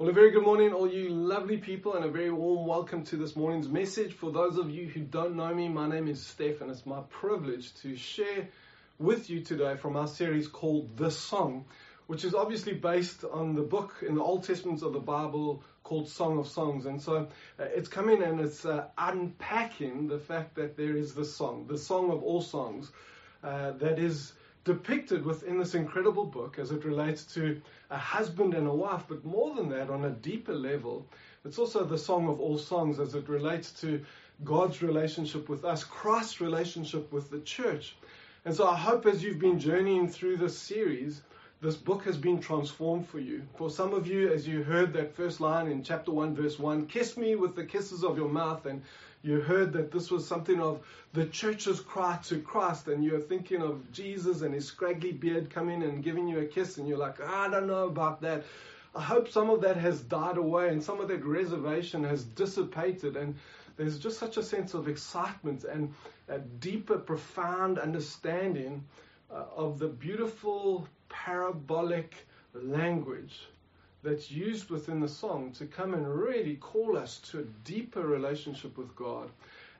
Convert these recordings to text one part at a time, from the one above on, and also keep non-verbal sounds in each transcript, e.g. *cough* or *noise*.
Well, a very good morning, all you lovely people, and a very warm welcome to this morning's message. For those of you who don't know me, my name is Stef, and it's my privilege to share with you today from our series called The Song, which is obviously based on the book in the Old Testament of the Bible called Song of Songs. And so uh, it's coming and it's uh, unpacking the fact that there is the song, the song of all songs, uh, that is depicted within this incredible book as it relates to a husband and a wife, but more than that, on a deeper level, it's also the song of all songs as it relates to God's relationship with us, Christ's relationship with the church. And so I hope as you've been journeying through this series, this book has been transformed for you. For some of you, as you heard that first line in chapter 1, verse 1, kiss me with the kisses of your mouth, and you heard that this was something of the church's cry to Christ, and you're thinking of Jesus and his scraggly beard coming and giving you a kiss, and you're like, I don't know about that. I hope some of that has died away and some of that reservation has dissipated, and there's just such a sense of excitement and a deeper, profound understanding uh, of the beautiful parabolic language that's used within the song to come and really call us to a deeper relationship with God.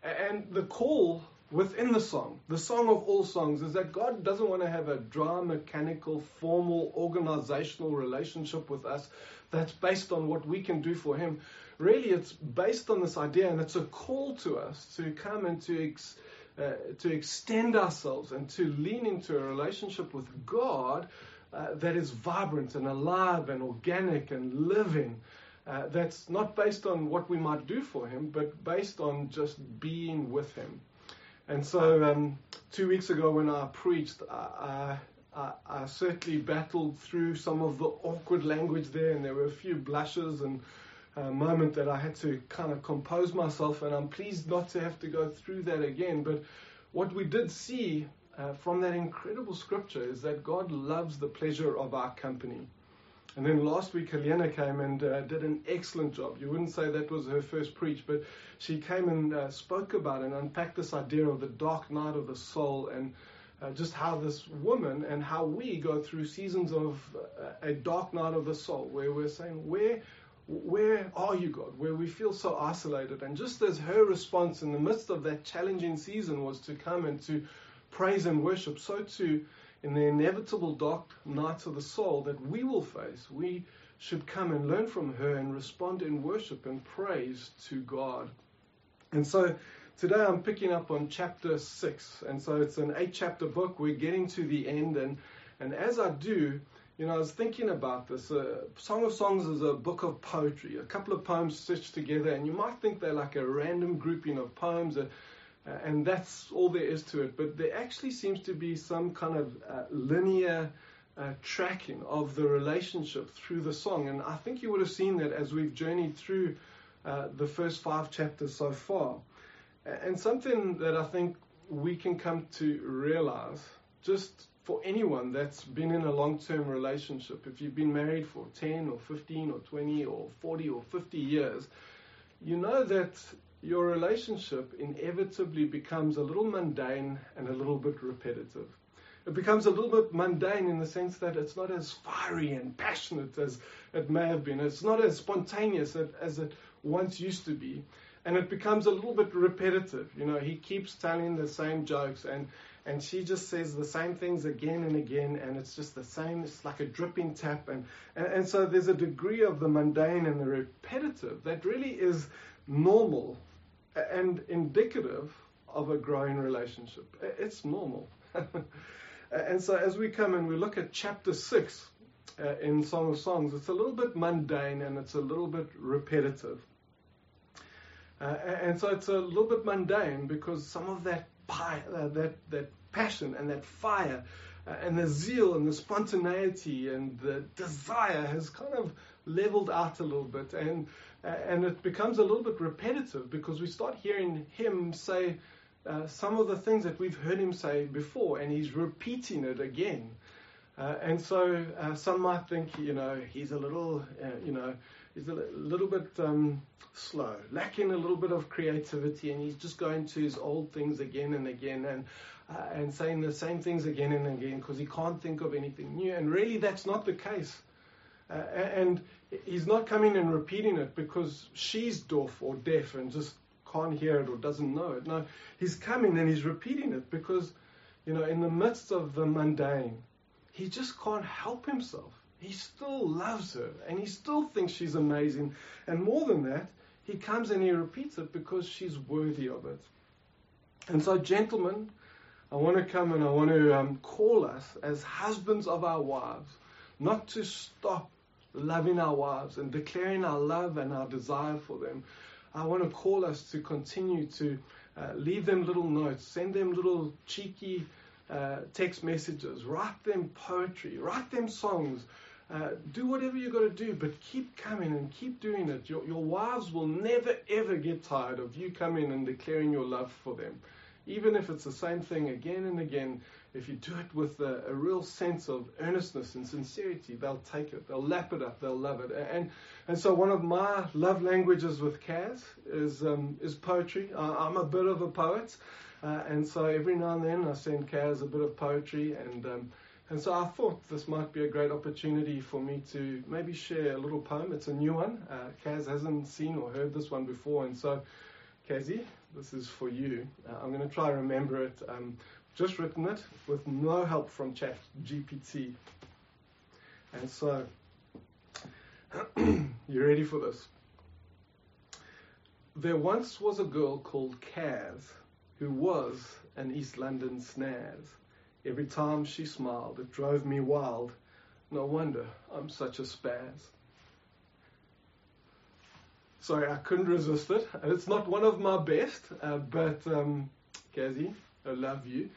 And the call within the song, the song of all songs, is that God doesn't want to have a dry, mechanical, formal, organizational relationship with us that's based on what we can do for Him. Really, it's based on this idea, and it's a call to us to come and to. Ex- uh, to extend ourselves and to lean into a relationship with God uh, that is vibrant and alive and organic and living. Uh, that's not based on what we might do for Him, but based on just being with Him. And so, um, two weeks ago when I preached, I, I, I, certainly battled through some of the awkward language there, and there were a few blushes and a moment that I had to kind of compose myself, and I'm pleased not to have to go through that again. But what we did see uh, from that incredible scripture is that God loves the pleasure of our company. And then last week, Helena came and uh, did an excellent job. You wouldn't say that was her first preach, but she came and uh, spoke about and unpacked this idea of the dark night of the soul and uh, just how this woman and how we go through seasons of uh, a dark night of the soul where we're saying, where where are you, God? Where we feel so isolated. And just as her response in the midst of that challenging season was to come and to praise and worship, so too in the inevitable dark nights of the soul that we will face, we should come and learn from her and respond in worship and praise to God. And so today I'm picking up on chapter 6. And so it's an eight chapter book. We're getting to the end. And, and as I do, you know, I was thinking about this. Uh, Song of Songs is a book of poetry, a couple of poems stitched together, and you might think they're like a random grouping of poems, uh, and that's all there is to it. But there actually seems to be some kind of uh, linear uh, tracking of the relationship through the song, and I think you would have seen that as we've journeyed through uh, the first five chapters so far. And something that I think we can come to realize just for anyone that's been in a long term relationship, if you've been married for 10 or 15 or 20 or 40 or 50 years, you know that your relationship inevitably becomes a little mundane and a little bit repetitive. It becomes a little bit mundane in the sense that it's not as fiery and passionate as it may have been. It's not as spontaneous as it once used to be. And it becomes a little bit repetitive. You know, he keeps telling the same jokes and and she just says the same things again and again, and it's just the same. It's like a dripping tap, and, and, and so there's a degree of the mundane and the repetitive that really is normal and indicative of a growing relationship. It's normal. *laughs* and so as we come and we look at chapter 6 uh, in Song of Songs, it's a little bit mundane and it's a little bit repetitive. Uh, and so it's a little bit mundane because some of that uh, that, that passion and that fire uh, and the zeal and the spontaneity and the desire has kind of leveled out a little bit and uh, and it becomes a little bit repetitive because we start hearing him say uh, some of the things that we've heard him say before and he's repeating it again uh, and so uh, some might think you know he's a little you know he's a little bit um, slow, lacking a little bit of creativity, and he's just going to his old things again and again, and uh, and saying the same things again and again because he can't think of anything new. And really, that's not the case. Uh, and he's not coming and repeating it because she's deaf or deaf and just can't hear it or doesn't know it. No, he's coming and he's repeating it because, you know, in the midst of the mundane, he just can't help himself. He still loves her and he still thinks she's amazing. And more than that, he comes and he repeats it because she's worthy of it. And so, gentlemen, I want to come and I want to um, call us as husbands of our wives not to stop loving our wives and declaring our love and our desire for them. I want to call us to continue to uh, leave them little notes, send them little cheeky uh, text messages, write them poetry, write them songs. Uh, do whatever you've got to do, but keep coming and keep doing it. Your, your wives will never ever get tired of you coming and declaring your love for them. Even if it's the same thing again and again, if you do it with a, a, real sense of earnestness and sincerity, they'll take it. They'll lap it up. They'll love it. And and so one of my love languages with Kaz is um, is poetry. Uh, I'm a bit of a poet, uh, and so every now and then I send Kaz a bit of poetry, and um, and so I thought this might be a great opportunity for me to maybe share a little poem. It's a new one. Uh, Kaz hasn't seen or heard this one before, and so Kazi, this is for you. Uh, I'm going to try to remember it. Um, just written it with no help from Chat GPT. And so, *clears throat* you ready for this? There once was a girl called Kaz who was an East London snaz. Every time she smiled, it drove me wild. No wonder I'm such a spaz. Sorry, I couldn't resist it. It's not one of my best, uh, but um, Kazi, I love you.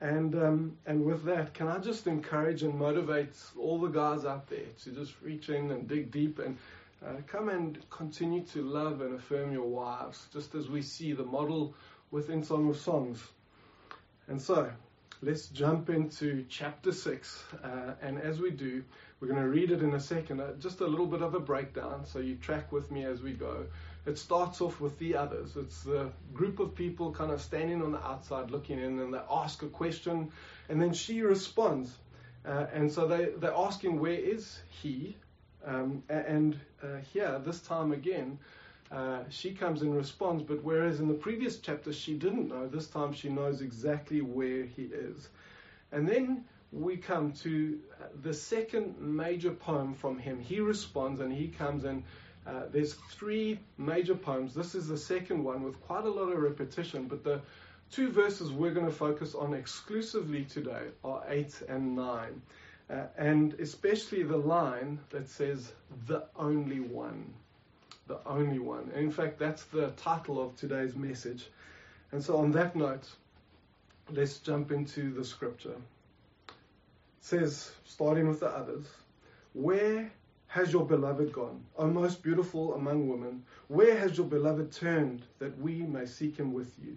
And um, and with that, can I just encourage and motivate all the guys out there to just reach in and dig deep and uh, come and continue to love and affirm your wives, just as we see the model within Song of Songs. And so, let's jump into chapter 6. Uh, and as we do, we're going to read it in a second. Uh, just a little bit of a breakdown so you track with me as we go. It starts off with the others. It's the group of people kind of standing on the outside looking in and they ask a question and then she responds. Uh, and so they, they're asking, Where is he? Um, and uh, here, this time again, uh, she comes and responds, but whereas in the previous chapter she didn't know, this time she knows exactly where he is. And then we come to the second major poem from him. He responds and he comes and uh, there's three major poems. This is the second one with quite a lot of repetition, but the two verses we're going to focus on exclusively today are 8 and 9. Uh, and especially the line that says, the only one the only one. And in fact, that's the title of today's message. And so, on that note, let's jump into the scripture. It says, starting with the others, Where has your beloved gone, O most beautiful among women? Where has your beloved turned that we may seek him with you?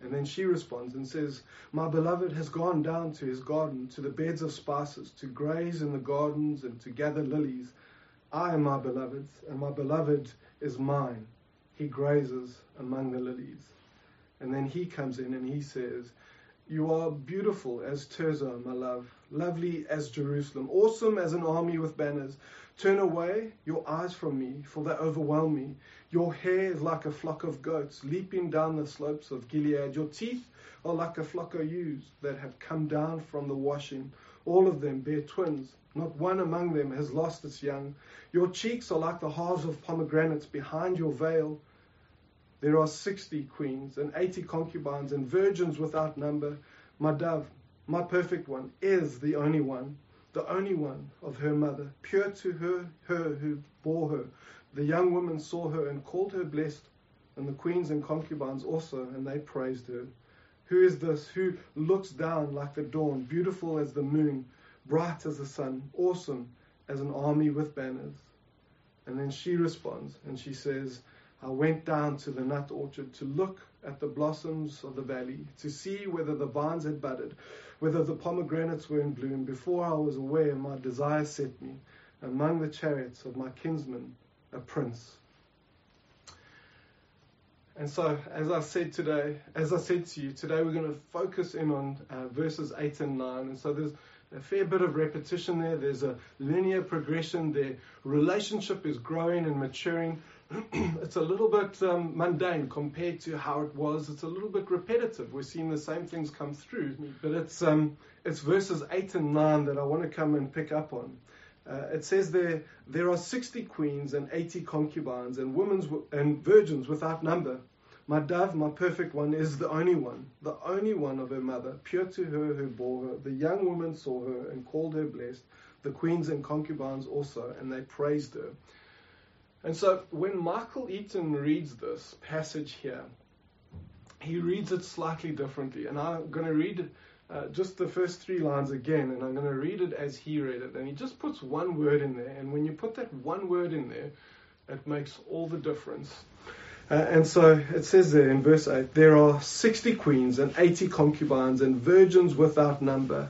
And then she responds and says, My beloved has gone down to his garden, to the beds of spices, to graze in the gardens and to gather lilies. I am my beloved's, and my beloved is mine. He grazes among the lilies. And then he comes in and he says, You are beautiful as Tirzah, my love, lovely as Jerusalem, awesome as an army with banners. Turn away your eyes from me, for they overwhelm me. Your hair is like a flock of goats leaping down the slopes of Gilead. Your teeth are like a flock of ewes that have come down from the washing. All of them bear twins. Not one among them has lost its young. Your cheeks are like the halves of pomegranates behind your veil. There are sixty queens and eighty concubines and virgins without number. My dove, my perfect one, is the only one, the only one of her mother, pure to her, her who bore her. The young woman saw her and called her blessed, and the queens and concubines also, and they praised her. Who is this who looks down like the dawn, beautiful as the moon? bright as the sun, awesome as an army with banners. And then she responds and she says, I went down to the nut orchard to look at the blossoms of the valley, to see whether the vines had budded, whether the pomegranates were in bloom. Before I was aware, my desire set me among the chariots of my kinsman, a prince. And so, as I said today, as I said to you, today we're going to focus in on uh, verses 8 and 9. And so there's a fair bit of repetition there. There's a linear progression. Their relationship is growing and maturing. *clears throat* it's a little bit um, mundane compared to how it was. It's a little bit repetitive. We're seeing the same things come through, but it's um, it's verses eight and nine that I want to come and pick up on. Uh, it says there there are sixty queens and eighty concubines and women's w- and virgins without number. My dove, my perfect one, is the only one, the only one of her mother, pure to her who bore her. The young woman saw her and called her blessed, the queens and concubines also, and they praised her. And so when Michael Eaton reads this passage here, he reads it slightly differently. And I'm going to read uh, just the first three lines again, and I'm going to read it as he read it. And he just puts one word in there. And when you put that one word in there, it makes all the difference. Uh, and so it says there in verse 8 there are 60 queens and 80 concubines and virgins without number.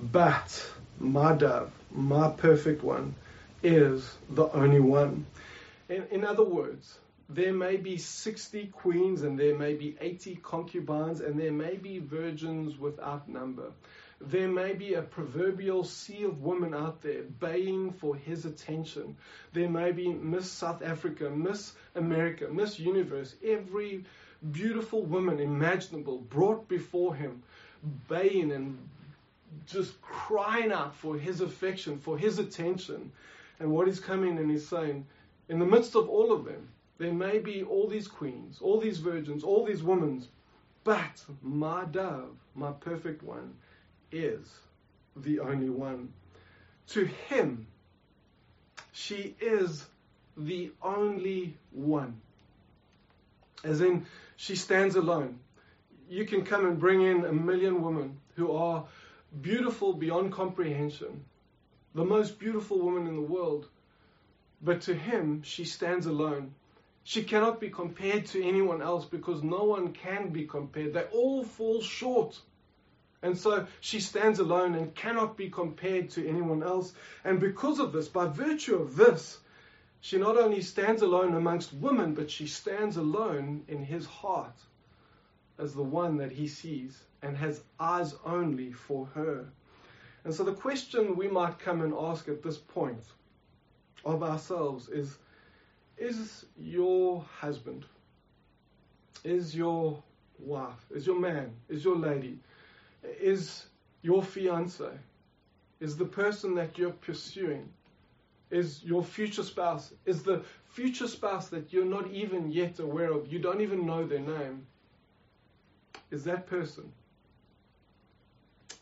But my dove, my perfect one, is the only one. In, in other words, there may be 60 queens and there may be 80 concubines and there may be virgins without number. There may be a proverbial sea of women out there baying for his attention. There may be Miss South Africa, Miss America, Miss Universe, every beautiful woman imaginable brought before him, baying and just crying out for his affection, for his attention. And what he's coming and he's saying, in the midst of all of them, there may be all these queens, all these virgins, all these women, but my dove, my perfect one, is the only one. To him, she is the only one. As in, she stands alone. You can come and bring in a million women who are beautiful beyond comprehension, the most beautiful woman in the world. But to him, she stands alone. She cannot be compared to anyone else because no one can be compared. They all fall short. And so she stands alone and cannot be compared to anyone else. And because of this, by virtue of this, she not only stands alone amongst women, but she stands alone in his heart as the one that he sees and has eyes only for her. And so the question we might come and ask at this point of ourselves is Is your husband, is your wife, is your man, is your lady, is your fiance, is the person that you're pursuing, is your future spouse, is the future spouse that you're not even yet aware of, you don't even know their name, is that person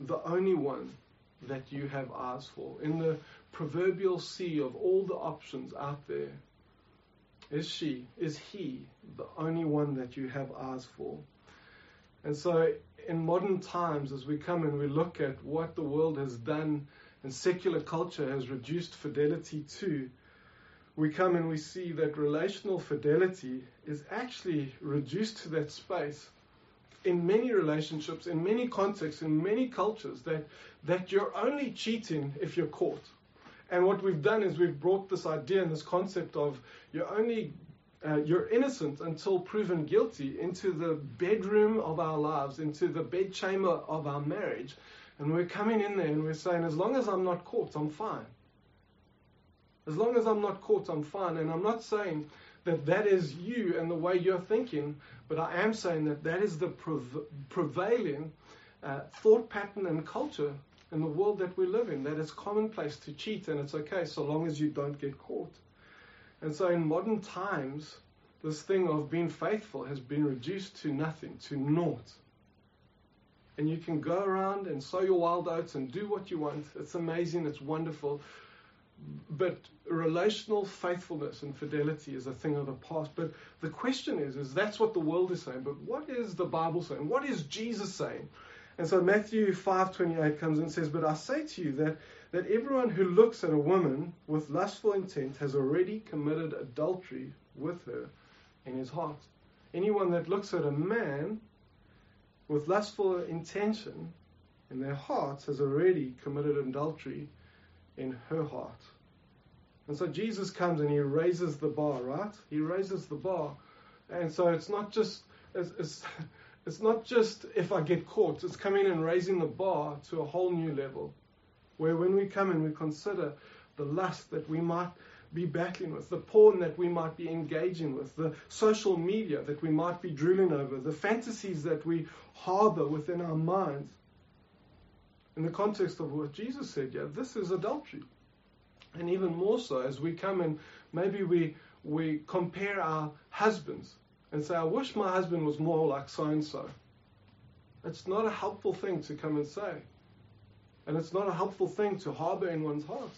the only one that you have eyes for? In the proverbial sea of all the options out there, is she, is he the only one that you have eyes for? And so in modern times, as we come and we look at what the world has done and secular culture has reduced fidelity to, we come and we see that relational fidelity is actually reduced to that space in many relationships, in many contexts, in many cultures, that, that you're only cheating if you're caught. And what we've done is we've brought this idea and this concept of you're only uh, you're innocent until proven guilty into the bedroom of our lives, into the bedchamber of our marriage. And we're coming in there and we're saying, as long as I'm not caught, I'm fine. As long as I'm not caught, I'm fine. And I'm not saying that that is you and the way you're thinking, but I am saying that that is the prevailing uh, thought pattern and culture in the world that we live in. That it's commonplace to cheat and it's okay so long as you don't get caught. And so in modern times, this thing of being faithful has been reduced to nothing, to naught. And you can go around and sow your wild oats and do what you want. It's amazing, it's wonderful. But relational faithfulness and fidelity is a thing of the past. But the question is, is that's what the world is saying. But what is the Bible saying? What is Jesus saying? And so Matthew 5:28 comes and says, "But I say to you that that everyone who looks at a woman with lustful intent has already committed adultery with her in his heart. Anyone that looks at a man with lustful intention in their hearts has already committed adultery in her heart. And so Jesus comes and he raises the bar, right? He raises the bar. And so it's not just it's, it's, *laughs* it's not just if I get caught, it's coming and raising the bar to a whole new level. where when we come and we consider the lust that we might be battling with, the porn that we might be engaging with, the social media that we might be drooling over, the fantasies that we harbor within our minds. In the context of what Jesus said, yeah, this is adultery. And even more so as we come and maybe we, we compare our husbands and say, I wish my husband was more like so and so. It's not a helpful thing to come and say. And it's not a helpful thing to harbor in one's heart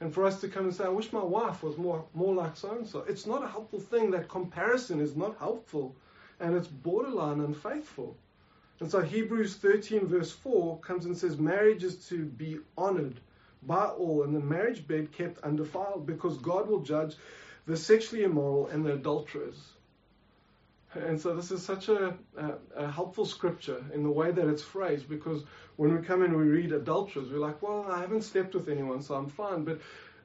and for us to come and say, I wish my wife was more, more like so and so. It's not a helpful thing. That comparison is not helpful and it's borderline unfaithful. And so Hebrews 13, verse 4 comes and says, Marriage is to be honored by all, and the marriage bed kept undefiled, because God will judge the sexually immoral and the adulterers. And so this is such a, a, a, helpful scripture in the way that it's phrased because when we come and we read adulterers, we're like, well, I haven't slept with anyone, so I'm fine. But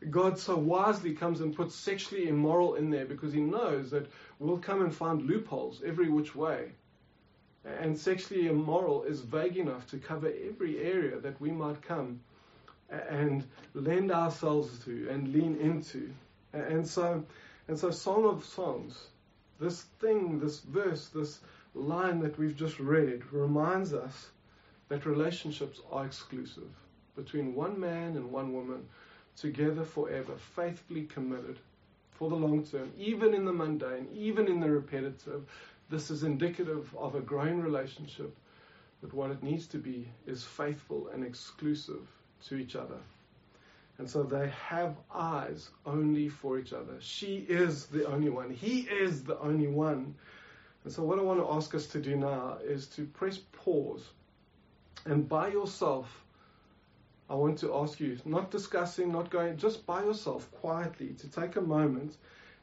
God so wisely comes and puts sexually immoral in there because He knows that we'll come and find loopholes every which way. And sexually immoral is vague enough to cover every area that we might come and lend ourselves to and lean into. And so, and so Song of Songs this thing, this verse, this line that we've just read reminds us that relationships are exclusive between one man and one woman, together forever, faithfully committed for the long term, even in the mundane, even in the repetitive. This is indicative of a growing relationship, but what it needs to be is faithful and exclusive to each other. And so they have eyes only for each other. She is the only one. He is the only one. And so, what I want to ask us to do now is to press pause. And by yourself, I want to ask you, not discussing, not going, just by yourself, quietly, to take a moment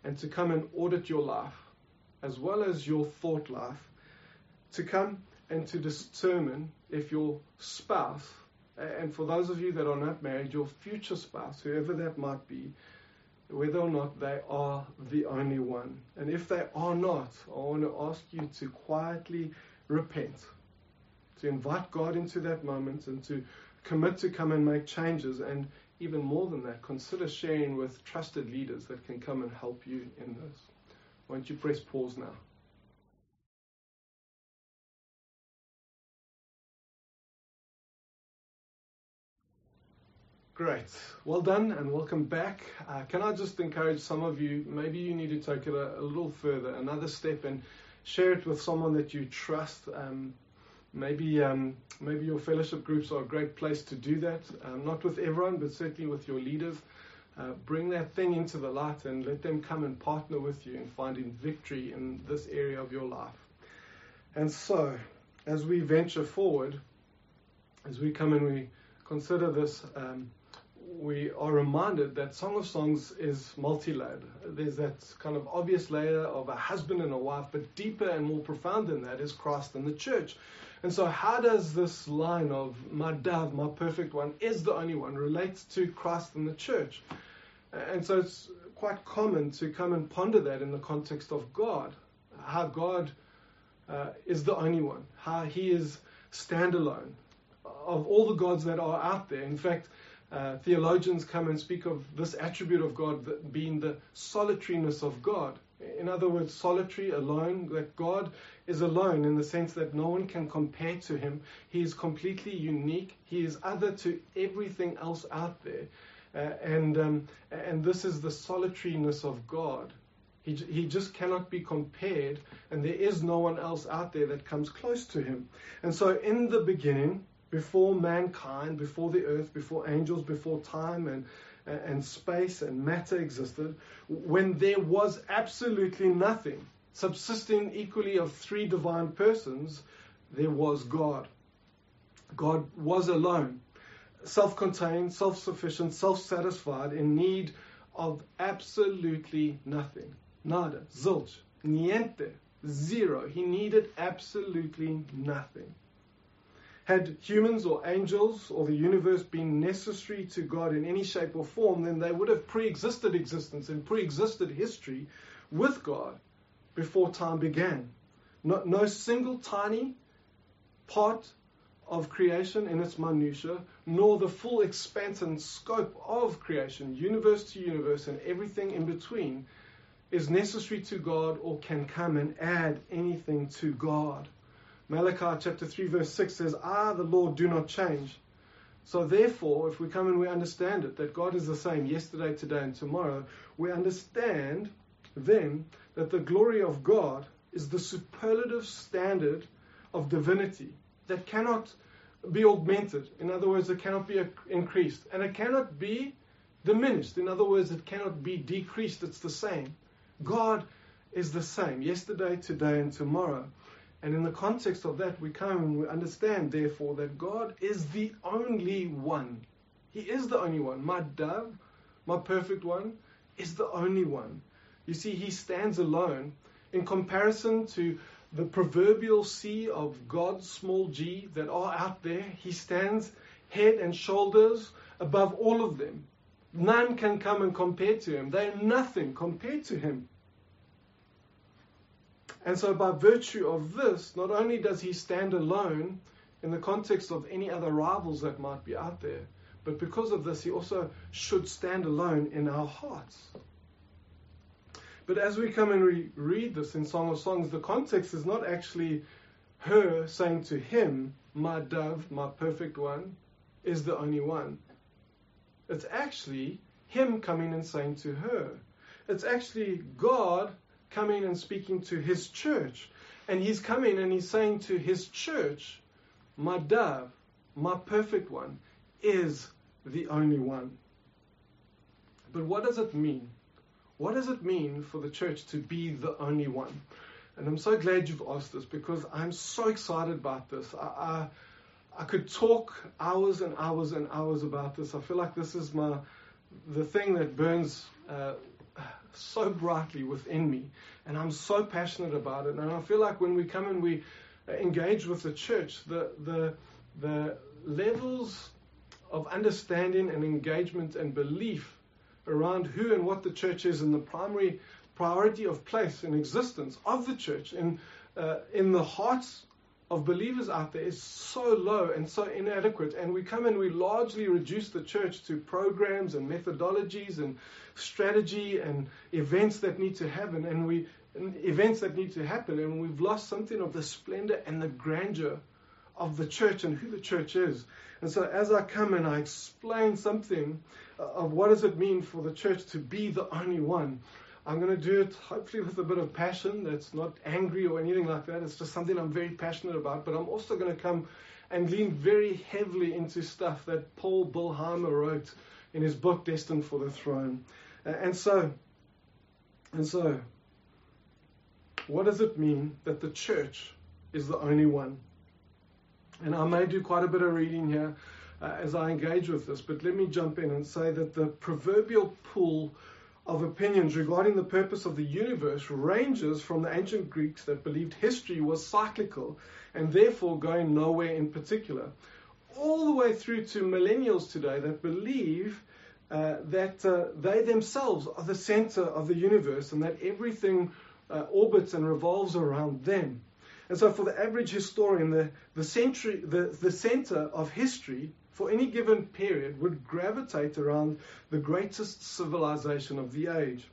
and to come and audit your life, as well as your thought life, to come and to determine if your spouse and for those of you that are not married, your future spouse, whoever that might be, whether or not they are the only one. And if they are not, I want to ask you to quietly repent, to invite God into that moment and to commit to come and make changes. And even more than that, consider sharing with trusted leaders that can come and help you in this. Won't you press pause now? Great. Well done and welcome back. Uh, can I just encourage some of you, maybe you need to take it a, a little further, another step, and share it with someone that you trust. Um, maybe, um, maybe your fellowship groups are a great place to do that. Um, not with everyone, but certainly with your leaders. Uh, bring that thing into the light and let them come and partner with you in finding victory in this area of your life. And so, as we venture forward, as we come and we consider this um, we are reminded that Song of Songs is multi layered. There's that kind of obvious layer of a husband and a wife, but deeper and more profound than that is Christ and the church. And so, how does this line of my dove, my perfect one, is the only one, relate to Christ and the church? And so, it's quite common to come and ponder that in the context of God, how God uh, is the only one, how He is standalone of all the gods that are out there. In fact, uh, theologians come and speak of this attribute of God being the solitariness of God. In other words, solitary, alone, that God is alone in the sense that no one can compare to him. He is completely unique. He is other to everything else out there. Uh, and, um, and this is the solitariness of God. He, he just cannot be compared, and there is no one else out there that comes close to him. And so, in the beginning, before mankind, before the earth, before angels, before time and, and space and matter existed, when there was absolutely nothing, subsisting equally of three divine persons, there was God. God was alone, self contained, self sufficient, self satisfied, in need of absolutely nothing. Nada, zilch, niente, zero. He needed absolutely nothing. Had humans or angels or the universe been necessary to God in any shape or form, then they would have pre existed existence and pre existed history with God before time began. No, no single tiny part of creation in its minutiae, nor the full expanse and scope of creation, universe to universe, and everything in between, is necessary to God or can come and add anything to God. Malachi chapter 3, verse 6 says, I, the Lord, do not change. So, therefore, if we come and we understand it, that God is the same yesterday, today, and tomorrow, we understand then that the glory of God is the superlative standard of divinity that cannot be augmented. In other words, it cannot be increased. And it cannot be diminished. In other words, it cannot be decreased. It's the same. God is the same yesterday, today, and tomorrow. And in the context of that, we come and we understand, therefore, that God is the only one. He is the only one. My dove, my perfect one, is the only one. You see, He stands alone in comparison to the proverbial sea of God's small g that are out there. He stands head and shoulders above all of them. None can come and compare to Him. They are nothing compared to Him. And so, by virtue of this, not only does he stand alone in the context of any other rivals that might be out there, but because of this, he also should stand alone in our hearts. But as we come and re- read this in Song of Songs, the context is not actually her saying to him, My dove, my perfect one, is the only one. It's actually him coming and saying to her. It's actually God coming and speaking to his church. And he's coming and he's saying to his church, My dove, my perfect one, is the only one. But what does it mean? What does it mean for the church to be the only one? And I'm so glad you've asked this because I'm so excited about this. I, I, I could talk hours and hours and hours about this. I feel like this is my the thing that burns uh, so brightly within me, and I'm so passionate about it. And I feel like when we come and we engage with the church, the the the levels of understanding and engagement and belief around who and what the church is and the primary priority of place and existence of the church in uh, in the hearts of believers out there is so low and so inadequate. And we come and we largely reduce the church to programs and methodologies and strategy and events that need to happen. And we and events that need to happen. And we've lost something of the splendor and the grandeur of the church and who the church is. And so as I come and I explain something of what does it mean for the church to be the only one, I'm going to do it hopefully with a bit of passion that's not angry or anything like that. It's just something I'm very passionate about. But I'm also going to come and lean very heavily into stuff that Paul Billheimer wrote in his book Destined for the Throne. And so, and so, what does it mean that the church is the only one? And I may do quite a bit of reading here uh, as I engage with this, but let me jump in and say that the proverbial pool of opinions regarding the purpose of the universe ranges from the ancient Greeks that believed history was cyclical and therefore going nowhere in particular, all the way through to millennials today that believe uh, that uh, they themselves are the center of the universe and that everything uh, orbits and revolves around them. And so, for the average historian, the, the, century, the, the center of history for any given period would gravitate around the greatest civilization of the age,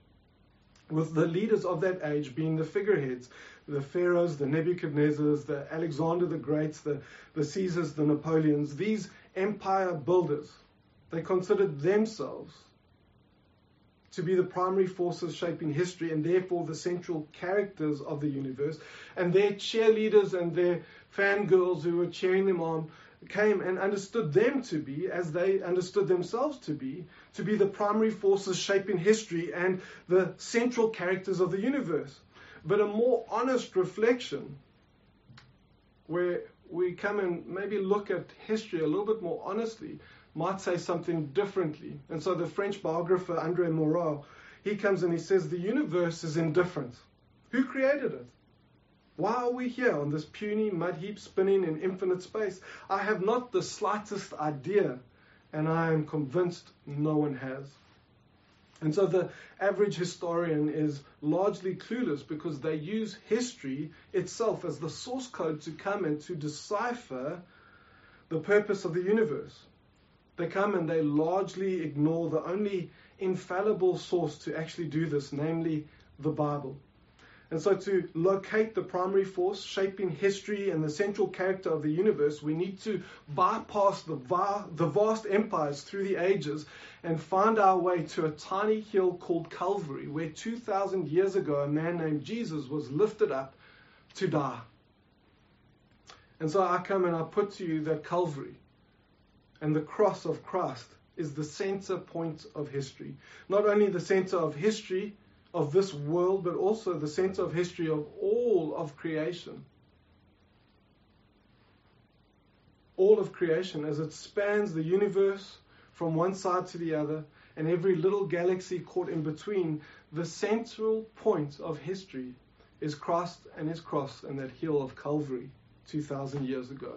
with the leaders of that age being the figureheads, the pharaohs, the Nebuchadnezzars, the Alexander the Greats, the, the Caesars, the Napoleons, these empire builders. They considered themselves to be the primary forces shaping history and therefore the central characters of the universe. And their cheerleaders and their fangirls who were cheering them on came and understood them to be, as they understood themselves to be, to be the primary forces shaping history and the central characters of the universe. But a more honest reflection, where we come and maybe look at history a little bit more honestly, might say something differently. And so the French biographer Andre Maurois, he comes and he says the universe is indifferent. Who created it? Why are we here on this puny mud heap spinning in infinite space? I have not the slightest idea, and I am convinced no one has. And so the average historian is largely clueless because they use history itself as the source code to come and to decipher the purpose of the universe. They come and they largely ignore the only infallible source to actually do this, namely the Bible. And so, to locate the primary force shaping history and the central character of the universe, we need to bypass the, va- the vast empires through the ages and find our way to a tiny hill called Calvary, where 2,000 years ago a man named Jesus was lifted up to die. And so I come and I put to you that Calvary and the cross of Christ is the center point of history. Not only the center of history of this world, but also the center of history of all of creation. All of creation as it spans the universe from one side to the other and every little galaxy caught in between, the central point of history is Christ and his cross and that hill of Calvary 2,000 years ago.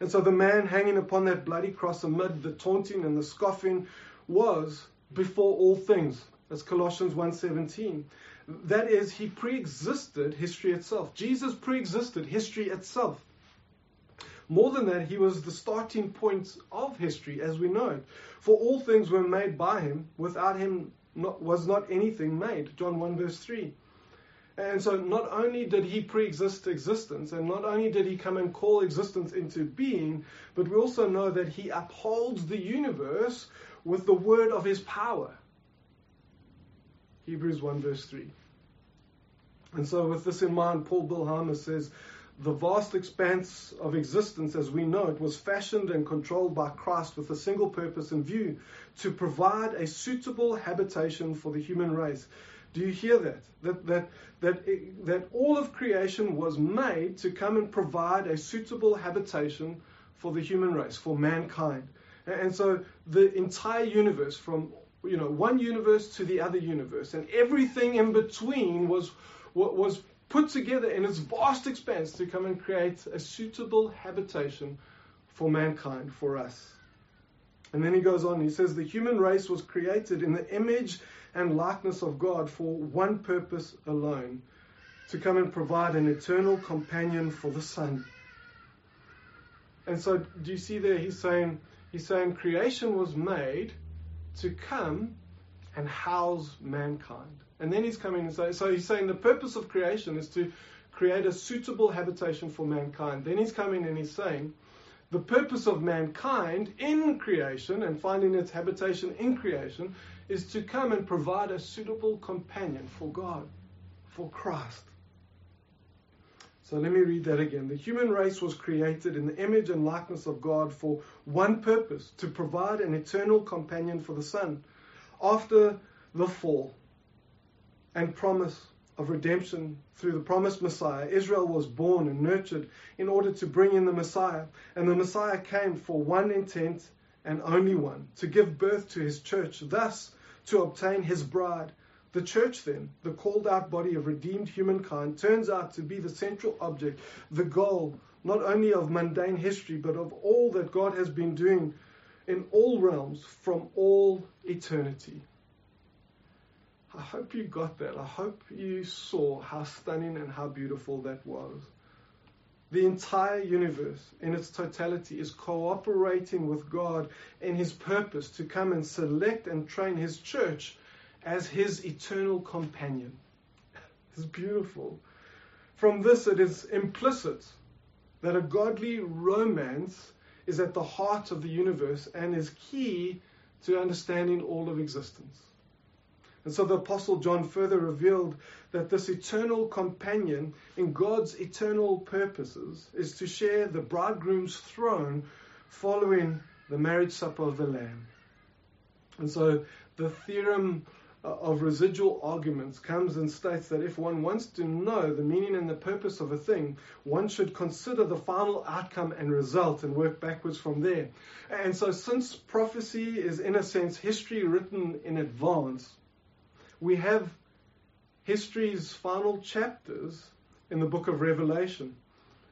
And so the man hanging upon that bloody cross amid the taunting and the scoffing was before all things. That's Colossians 1:17. That is, he pre-existed history itself. Jesus pre-existed history itself. More than that, he was the starting point of history as we know it. For all things were made by him. Without him not, was not anything made. John 1 verse 3. And so not only did he pre-exist existence, and not only did he come and call existence into being, but we also know that he upholds the universe with the word of his power. Hebrews 1 verse 3. And so with this in mind, Paul Billheimer says, the vast expanse of existence as we know it was fashioned and controlled by Christ with a single purpose in view to provide a suitable habitation for the human race. Do you hear that? That, that, that, eh, that all of creation was made to come and provide a suitable habitation for the human race, for mankind. And so the entire universe, from you know one universe to the other universe, and everything in between was was put together in its vast expanse to come and create a suitable habitation for mankind, for us. And then he goes on, he says, The human race was created in the image and likeness of God for one purpose alone to come and provide an eternal companion for the Son. And so, do you see there? He's saying, he's saying creation was made to come and house mankind. And then he's coming and saying, so he's saying the purpose of creation is to create a suitable habitation for mankind. Then he's coming and he's saying, the purpose of mankind in creation and finding its habitation in creation is to come and provide a suitable companion for God, for Christ. So let me read that again. The human race was created in the image and likeness of God for one purpose to provide an eternal companion for the Son. After the fall and promise of redemption through the promised Messiah, Israel was born and nurtured in order to bring in the Messiah. And the Messiah came for one intent and only one to give birth to his church, thus to obtain his bride. The church, then, the called out body of redeemed humankind, turns out to be the central object, the goal, not only of mundane history, but of all that God has been doing in all realms from all eternity. I hope you got that. I hope you saw how stunning and how beautiful that was. The entire universe in its totality is cooperating with God in His purpose to come and select and train His church as His eternal companion. *laughs* It's beautiful. From this, it is implicit that a godly romance is at the heart of the universe and is key to understanding all of existence. And so the Apostle John further revealed that this eternal companion in God's eternal purposes is to share the bridegroom's throne following the marriage supper of the Lamb. And so the theorem Uh, of residual arguments comes and states that if one wants to know the meaning and the purpose of a thing, one should consider the final outcome and result and work backwards from there. And so, since prophecy is in a sense history written in advance, we have history's final chapters in the book of Revelation.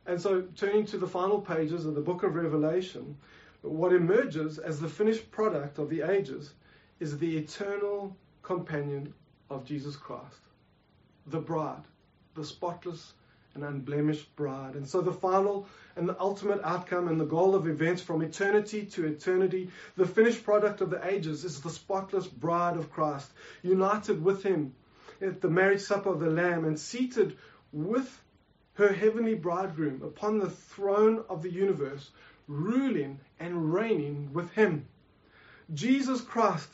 And so, turning to the final pages of the book of Revelation, what emerges as the finished product of the ages is the eternal companion of Jesus Christ, the bride, the spotless and unblemished bride. And so the final and the ultimate outcome and the goal of events from eternity to eternity, the finished product of the ages is the spotless bride of Christ, united with him at the marriage supper of the Lamb and seated with her heavenly bridegroom upon the throne of the universe, ruling and reigning with him. Jesus Christ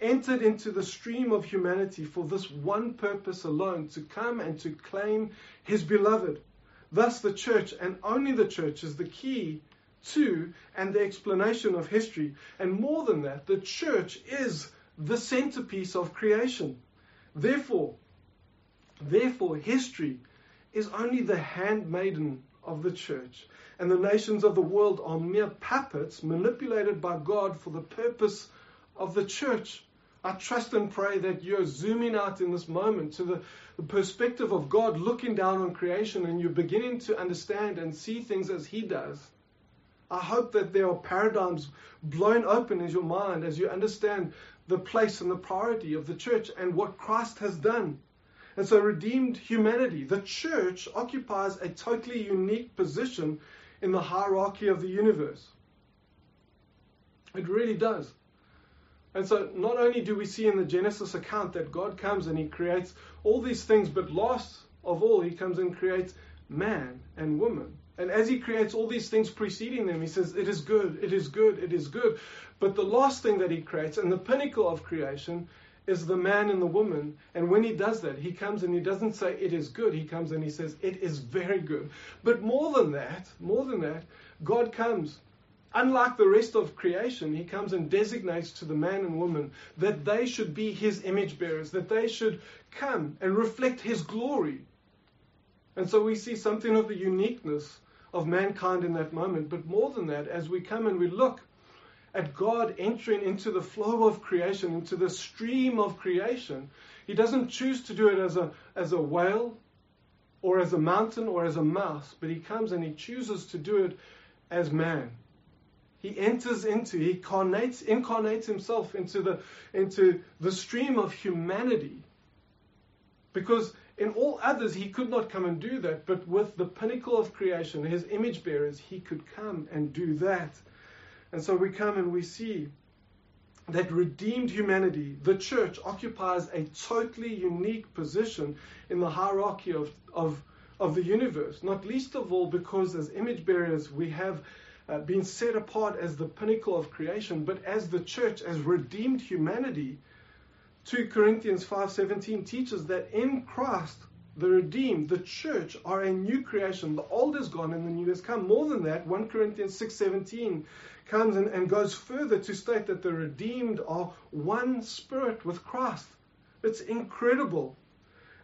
entered into the stream of humanity for this one purpose alone to come and to claim his beloved. Thus, the church, and only the church, is the key to and the explanation of history. And more than that, the church is the centerpiece of creation. Therefore, therefore, history is only the handmaiden of the church, and the nations of the world are mere puppets manipulated by God for the purpose of the church. I trust and pray that you're zooming out in this moment to the, the, perspective of God looking down on creation and you're beginning to understand and see things as He does. I hope that there are paradigms blown open in your mind as you understand the place and the priority of the church and what Christ has done. And so, redeemed humanity, the church occupies a totally unique position in the hierarchy of the universe. It really does. And so, not only do we see in the Genesis account that God comes and He creates all these things, but last of all, He comes and creates man and woman. And as He creates all these things preceding them, He says, It is good, it is good, it is good. But the last thing that He creates, and the pinnacle of creation, is the man and the woman. And when He does that, He comes and He doesn't say, It is good. He comes and He says, It is very good. But more than that, more than that, God comes Unlike the rest of creation, he comes and designates to the man and woman that they should be his image bearers, that they should come and reflect his glory. And so we see something of the uniqueness of mankind in that moment. But more than that, as we come and we look at God entering into the flow of creation, into the stream of creation, he doesn't choose to do it as a, as a whale or as a mountain or as a mouse, but he comes and he chooses to do it as man. He enters into, he incarnates, incarnates himself into the, into the stream of humanity. Because in all others, he could not come and do that. But with the pinnacle of creation, his image bearers, he could come and do that. And so we come and we see that redeemed humanity, the church, occupies a totally unique position in the hierarchy of, of, of the universe. Not least of all because as image bearers, we have uh, been set apart as the pinnacle of creation, but as the church, as redeemed humanity, 2 Corinthians 5:17 teaches that in Christ the redeemed, the church, are a new creation. The old is gone and the new has come. More than that, 1 Corinthians 6:17 comes and, and goes further to state that the redeemed are one spirit with Christ. It's incredible.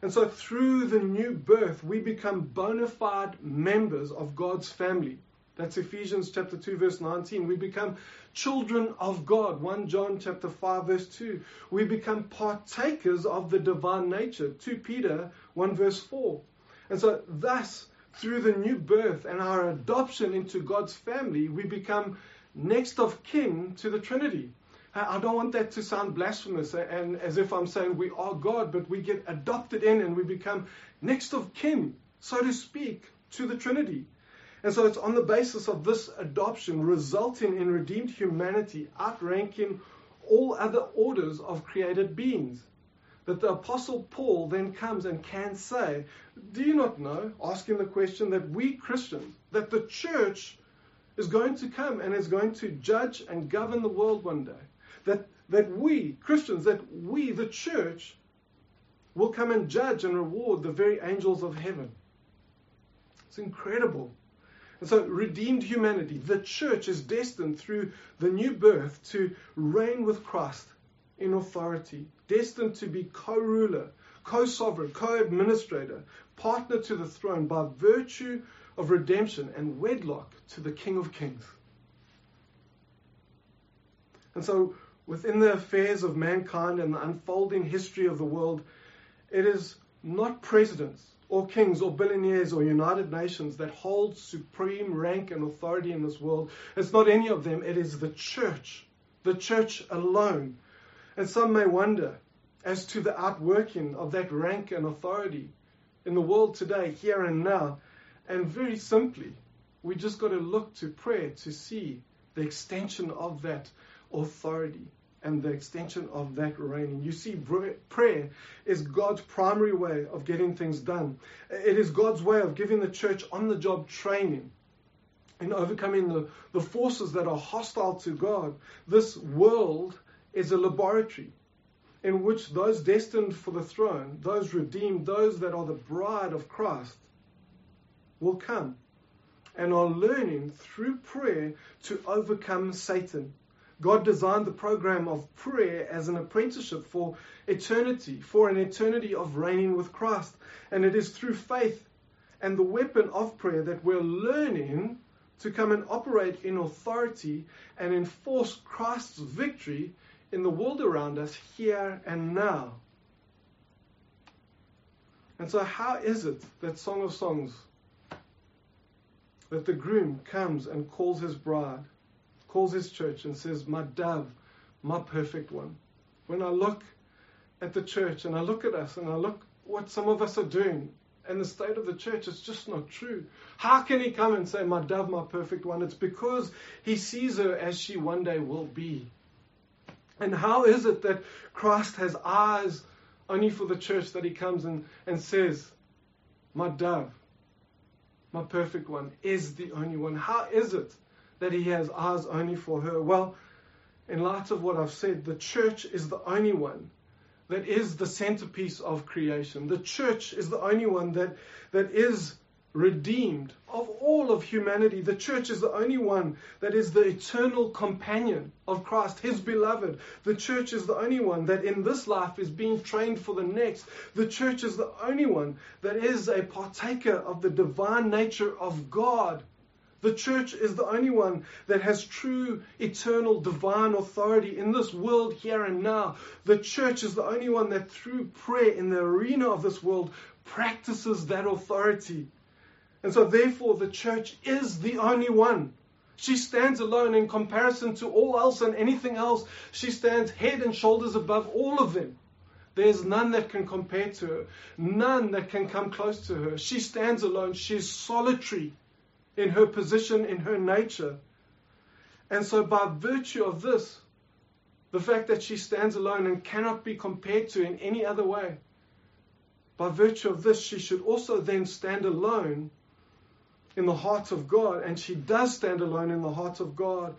And so through the new birth, we become bona fide members of God's family. That's Ephesians chapter 2 verse 19. We become children of God. 1 John chapter 5 verse 2. We become partakers of the divine nature. 2 Peter 1 verse 4. And so thus through the new birth and our adoption into God's family, we become next of kin to the Trinity. I don't want that to sound blasphemous and as if I'm saying we are God, but we get adopted in and we become next of kin, so to speak, to the Trinity. And so it's on the basis of this adoption resulting in redeemed humanity outranking all other orders of created beings. That the Apostle Paul then comes and can say, Do you not know, asking the question that we Christians, that the church is going to come and is going to judge and govern the world one day? That, that we, Christians, that we, the church, will come and judge and reward the very angels of heaven. It's incredible. And so, redeemed humanity, the church is destined through the new birth to reign with Christ in authority, destined to be co ruler, co sovereign, co administrator, partner to the throne by virtue of redemption and wedlock to the King of Kings. And so, within the affairs of mankind and the unfolding history of the world, it is not presidents or kings or billionaires or United Nations that hold supreme rank and authority in this world. It's not any of them, it is the church, the church alone. And some may wonder as to the outworking of that rank and authority. in the world today, here and now. And very simply, we just got to look to prayer to see the extension of that authority and the extension of that reigning. You see, prayer is God's primary way of getting things done. It is God's way of giving the church on the job training in overcoming the, the forces that are hostile to God. This world is a laboratory in which those destined for the throne, those redeemed, those that are the bride of Christ, will come and are learning through prayer to overcome Satan. God designed the program of prayer as an apprenticeship for eternity, for an eternity of reigning with Christ. And it is through faith and the weapon of prayer that we're learning to come and operate in authority and enforce Christ's victory in the world around us here and now. And so, how is it that Song of Songs, that the groom comes and calls his bride, calls his church, and says, My dove, my perfect one? When I look at the church and I look at us and I look what some of us are doing and the state of the church is just not true. How can he come and say, My dove, my perfect one? It's because he sees her as she one day will be. And how is it that Christ has eyes only for the church that he comes and, and says, My dove, my perfect one, is the only one? How is it that he has eyes only for her? Well, in light of what I've said, the church is the only one that is the centerpiece of creation. The church is the only one that, that is redeemed of all of humanity. The church is the only one that is the eternal companion of Christ, his beloved. The church is the only one that in this life is being trained for the next. The church is the only one that is a partaker of the divine nature of God. The church is the only one that has true, eternal, divine authority in this world here and now. The church is the only one that through prayer in the arena of this world practices that authority. And so, therefore, the church is the only one. She stands alone in comparison to all else and anything else. She stands head and shoulders above all of them. There's none that can compare to her, none that can come close to her. She stands alone. She's solitary in her position, in her nature. And so, by virtue of this, the fact that she stands alone and cannot be compared to in any other way, by virtue of this, she should also then stand alone in the heart of God, and she does stand alone in the heart of God.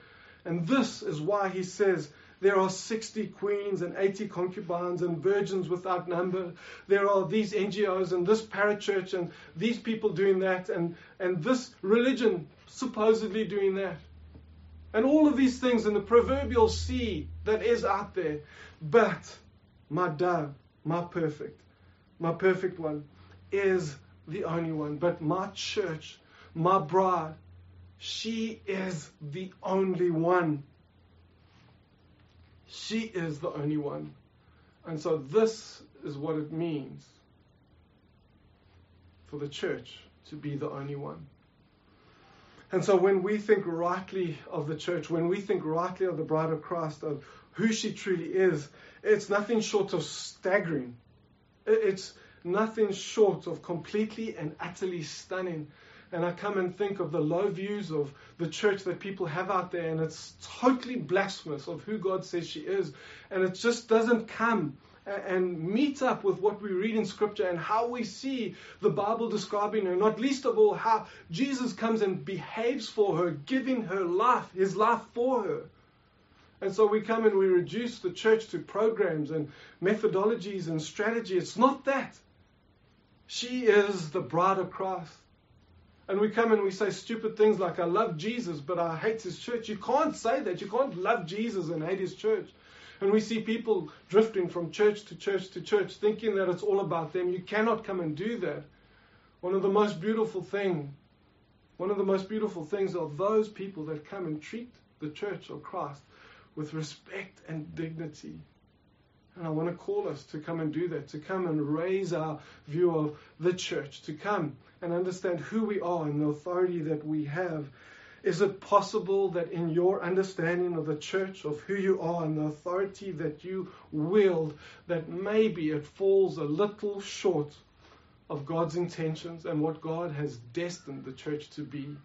And this is why he says there are 60 queens and 80 concubines and virgins without number. There are these NGOs and this parachurch and these people doing that and, and this religion supposedly doing that. And all of these things in the proverbial sea that is out there. But my dove, my perfect, my perfect one, is the only one. But my church my bride, she is the only one. She is the only one. And so this is what it means for the church to be the only one. And so when we think rightly of the church, when we think rightly of the bride of Christ, of who she truly is, it's nothing short of staggering. It's nothing short of completely and utterly stunning and I come and think of the low views of the church that people have out there, and it's totally blasphemous of who God says she is. And it just doesn't come and meet up with what we read in Scripture and how we see the Bible describing her, not least of all how Jesus comes and behaves for her, giving her life, his life for her. And so we come and we reduce the church to programs and methodologies and strategy. It's not that. She is the bride of Christ. And we come and we say stupid things like, I love Jesus, but I hate his church. You can't say that. You can't love Jesus and hate his church. And we see people drifting from church to church to church, thinking that it's all about them. You cannot come and do that. One of the most beautiful things, one of the most beautiful things are those people that come and treat the church of Christ with respect and dignity. And I want to call us to come and do that, to come and raise our view of the church, to come and understand who we are and the authority that we have. Is it possible that in your understanding of the church, of who you are and the authority that you wield, that maybe it falls a little short of God's intentions and what God has destined the church to be